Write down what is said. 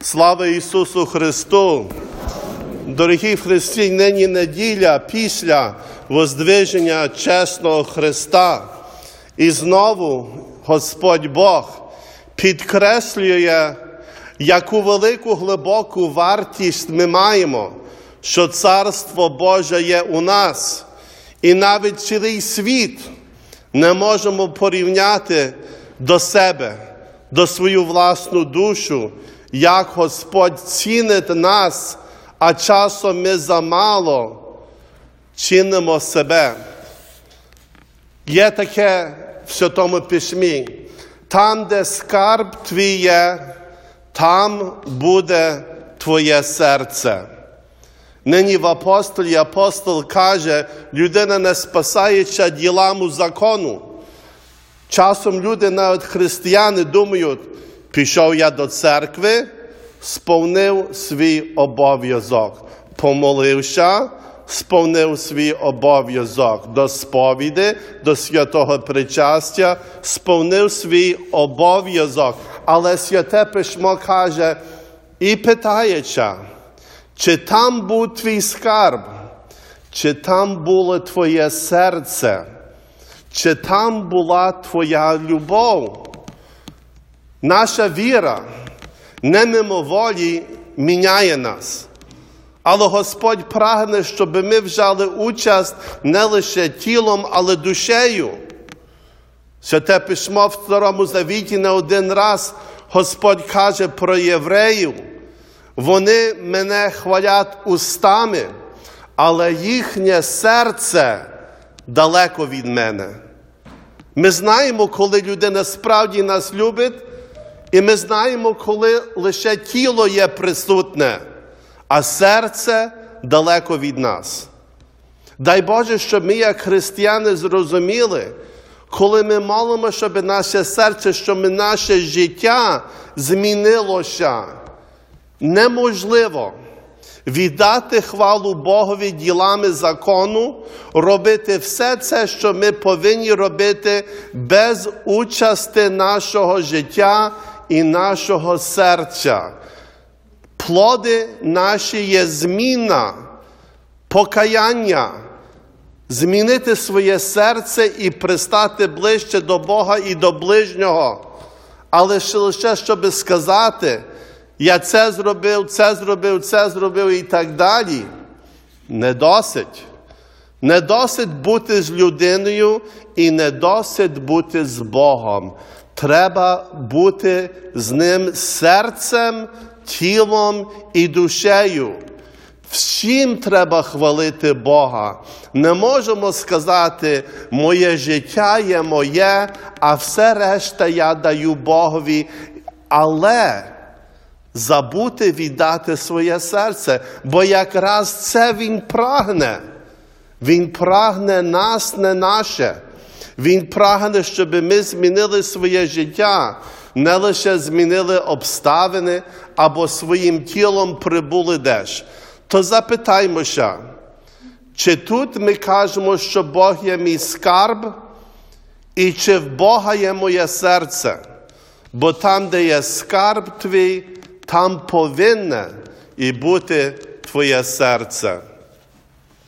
Слава Ісусу Христу! Дорогі в Христі, нині неділя після воздвиження чесного Христа. І знову Господь Бог підкреслює, яку велику глибоку вартість ми маємо, що Царство Боже є у нас, і навіть цілий світ не можемо порівняти до себе, до свою власну душу, як Господь цінить нас, а часом ми замало чинимо себе. Є таке в Святому Письмі, там, де скарб твій є, там буде твоє серце. Нині в апостолі апостол каже, людина не спасається ділами закону. Часом люди, навіть християни, думають, пішов я до церкви, сповнив свій обов'язок, помолився, сповнив свій обов'язок до сповіді, до святого причастя, сповнив свій обов'язок. Але святе письмо каже і питається, чи там був твій скарб, чи там було твоє серце, чи там була твоя любов? Наша віра не мимоволі міняє нас. Але Господь прагне, щоб ми взяли участь не лише тілом, але душею. Святе письмо в Старому Завіті не один раз Господь каже про євреїв. Вони мене хвалять устами, але їхнє серце далеко від мене. Ми знаємо, коли людина справді нас любить, і ми знаємо, коли лише тіло є присутне, а серце далеко від нас. Дай Боже, щоб ми, як християни, зрозуміли, коли ми молимо, щоб наше серце, щоб наше життя змінилося. Неможливо віддати хвалу Богові ділами закону, робити все це, що ми повинні робити без участі нашого життя і нашого серця. Плоди наші є зміна, покаяння, змінити своє серце і пристати ближче до Бога і до ближнього. Але ще лише, щоб сказати, я це зробив, це зробив, це зробив і так далі. Не досить. Не досить бути з людиною і не досить бути з Богом. Треба бути з ним серцем, тілом і душею. Всім треба хвалити Бога. Не можемо сказати, моє життя є моє, а все решта я даю Богові. Але забути віддати своє серце, бо якраз це Він прагне. Він прагне нас, не наше. Він прагне, щоб ми змінили своє життя, не лише змінили обставини або своїм тілом прибули деш. То запитаймося, чи тут ми кажемо, що Бог є мій скарб, і чи в Бога є моє серце? Бо там, де є скарб твій, там повинне і бути твоє серце.